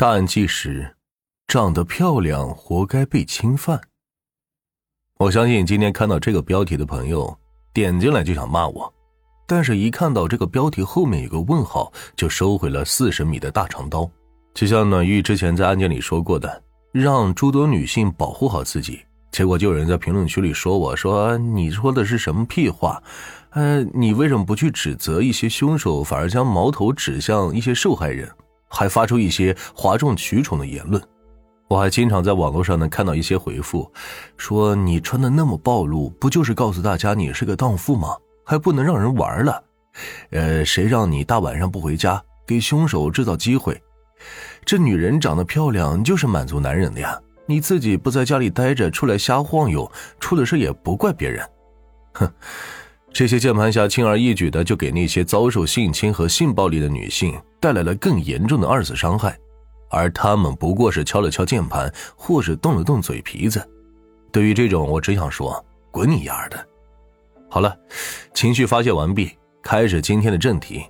大案纪实：长得漂亮活该被侵犯。我相信今天看到这个标题的朋友点进来就想骂我，但是一看到这个标题后面有个问号，就收回了四十米的大长刀。就像暖玉之前在案件里说过的，让诸多女性保护好自己。结果就有人在评论区里说我说你说的是什么屁话？呃，你为什么不去指责一些凶手，反而将矛头指向一些受害人？还发出一些哗众取宠的言论，我还经常在网络上能看到一些回复，说你穿的那么暴露，不就是告诉大家你是个荡妇吗？还不能让人玩了？呃，谁让你大晚上不回家，给凶手制造机会？这女人长得漂亮就是满足男人的呀，你自己不在家里待着，出来瞎晃悠，出了事也不怪别人。哼。这些键盘侠轻而易举的就给那些遭受性侵和性暴力的女性带来了更严重的二次伤害，而他们不过是敲了敲键盘，或是动了动嘴皮子。对于这种，我只想说：滚你丫的！好了，情绪发泄完毕，开始今天的正题：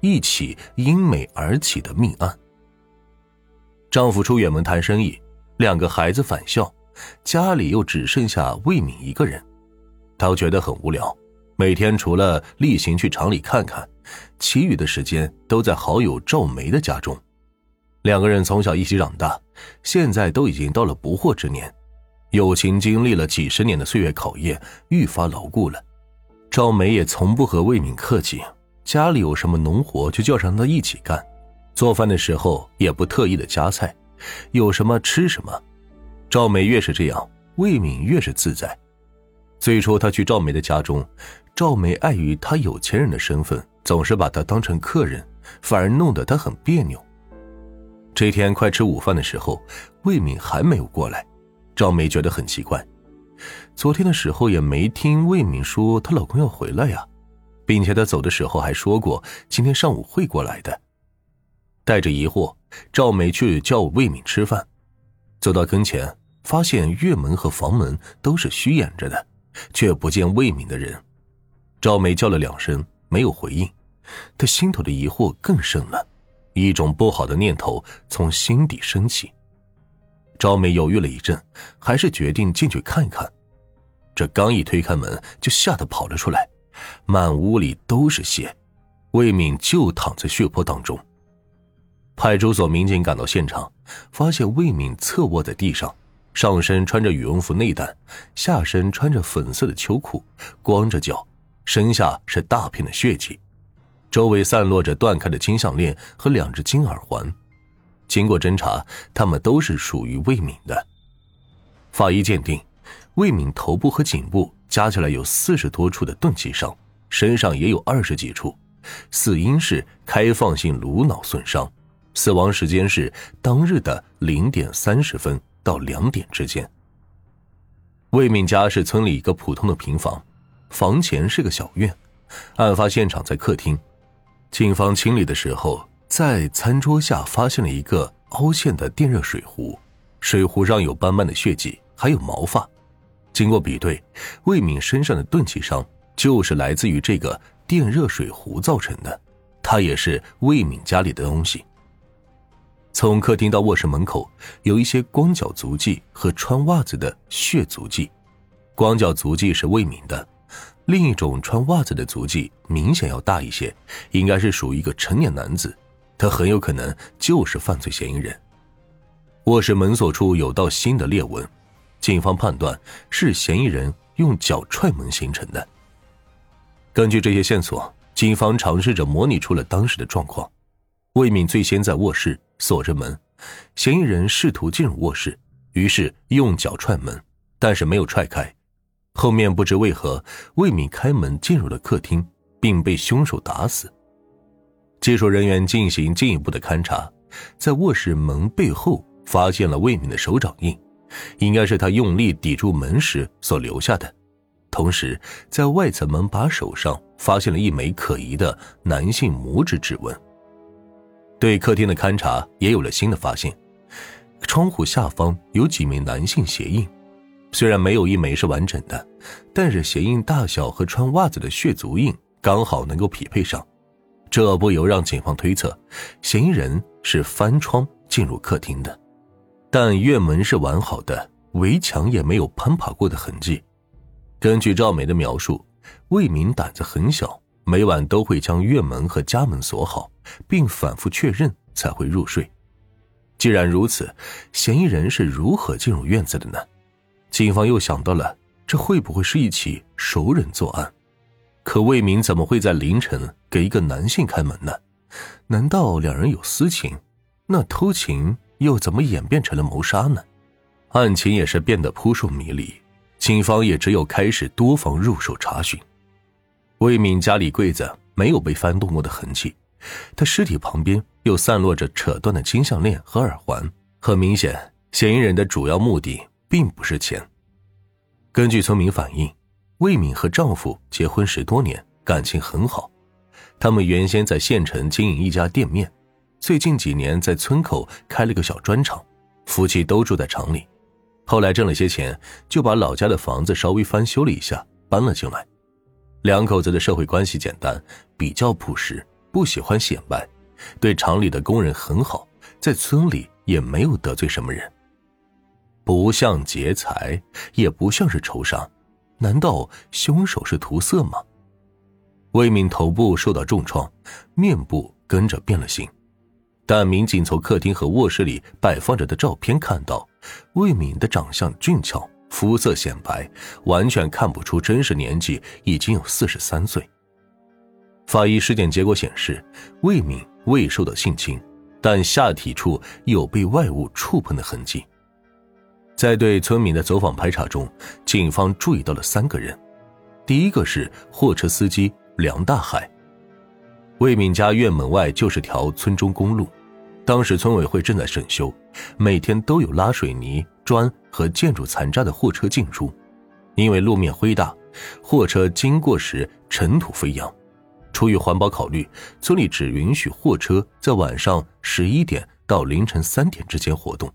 一起因美而起的命案。丈夫出远门谈生意，两个孩子返校，家里又只剩下魏敏一个人，她觉得很无聊。每天除了例行去厂里看看，其余的时间都在好友赵梅的家中。两个人从小一起长大，现在都已经到了不惑之年，友情经历了几十年的岁月考验，愈发牢固了。赵梅也从不和魏敏客气，家里有什么农活就叫上他一起干，做饭的时候也不特意的夹菜，有什么吃什么。赵梅越是这样，魏敏越是自在。最初他去赵梅的家中。赵梅碍于他有钱人的身份，总是把他当成客人，反而弄得他很别扭。这天快吃午饭的时候，魏敏还没有过来，赵梅觉得很奇怪。昨天的时候也没听魏敏说她老公要回来呀，并且她走的时候还说过今天上午会过来的。带着疑惑，赵梅去叫魏敏吃饭，走到跟前，发现院门和房门都是虚掩着的，却不见魏敏的人。赵梅叫了两声，没有回应，她心头的疑惑更深了，一种不好的念头从心底升起。赵梅犹豫了一阵，还是决定进去看一看。这刚一推开门，就吓得跑了出来，满屋里都是血，魏敏就躺在血泊当中。派出所民警赶到现场，发现魏敏侧卧在地上，上身穿着羽绒服内胆，下身穿着粉色的秋裤，光着脚。身下是大片的血迹，周围散落着断开的金项链和两只金耳环。经过侦查，他们都是属于魏敏的。法医鉴定，魏敏头部和颈部加起来有四十多处的钝器伤，身上也有二十几处，死因是开放性颅脑损伤，死亡时间是当日的零点三十分到两点之间。魏敏家是村里一个普通的平房。房前是个小院，案发现场在客厅。警方清理的时候，在餐桌下发现了一个凹陷的电热水壶，水壶上有斑斑的血迹，还有毛发。经过比对，魏敏身上的钝器伤就是来自于这个电热水壶造成的，它也是魏敏家里的东西。从客厅到卧室门口，有一些光脚足迹和穿袜子的血足迹，光脚足迹是魏敏的。另一种穿袜子的足迹明显要大一些，应该是属于一个成年男子，他很有可能就是犯罪嫌疑人。卧室门锁处有道新的裂纹，警方判断是嫌疑人用脚踹门形成的。根据这些线索，警方尝试着模拟出了当时的状况：魏敏最先在卧室锁着门，嫌疑人试图进入卧室，于是用脚踹门，但是没有踹开。后面不知为何，魏敏开门进入了客厅，并被凶手打死。技术人员进行进一步的勘查，在卧室门背后发现了魏敏的手掌印，应该是他用力抵住门时所留下的。同时，在外侧门把手上发现了一枚可疑的男性拇指指纹。对客厅的勘查也有了新的发现，窗户下方有几名男性鞋印。虽然没有一枚是完整的，但是鞋印大小和穿袜子的血足印刚好能够匹配上，这不由让警方推测，嫌疑人是翻窗进入客厅的，但院门是完好的，围墙也没有攀爬过的痕迹。根据赵梅的描述，魏明胆子很小，每晚都会将院门和家门锁好，并反复确认才会入睡。既然如此，嫌疑人是如何进入院子的呢？警方又想到了，这会不会是一起熟人作案？可魏明怎么会在凌晨给一个男性开门呢？难道两人有私情？那偷情又怎么演变成了谋杀呢？案情也是变得扑朔迷离，警方也只有开始多方入手查询。魏敏家里柜子没有被翻动过的痕迹，他尸体旁边又散落着扯断的金项链和耳环，很明显，嫌疑人的主要目的并不是钱。根据村民反映。魏敏和丈夫结婚十多年，感情很好。他们原先在县城经营一家店面，最近几年在村口开了个小砖厂，夫妻都住在厂里。后来挣了些钱，就把老家的房子稍微翻修了一下，搬了进来。两口子的社会关系简单，比较朴实，不喜欢显摆，对厂里的工人很好，在村里也没有得罪什么人。不像劫财，也不像是仇杀。难道凶手是涂色吗？魏敏头部受到重创，面部跟着变了形。但民警从客厅和卧室里摆放着的照片看到，魏敏的长相俊俏，肤色显白，完全看不出真实年纪已经有四十三岁。法医尸检结果显示，魏敏未受到性侵，但下体处有被外物触碰的痕迹。在对村民的走访排查中，警方注意到了三个人。第一个是货车司机梁大海。魏敏家院门外就是条村中公路，当时村委会正在审修，每天都有拉水泥、砖和建筑残渣的货车进出。因为路面灰大，货车经过时尘土飞扬。出于环保考虑，村里只允许货车在晚上十一点到凌晨三点之间活动。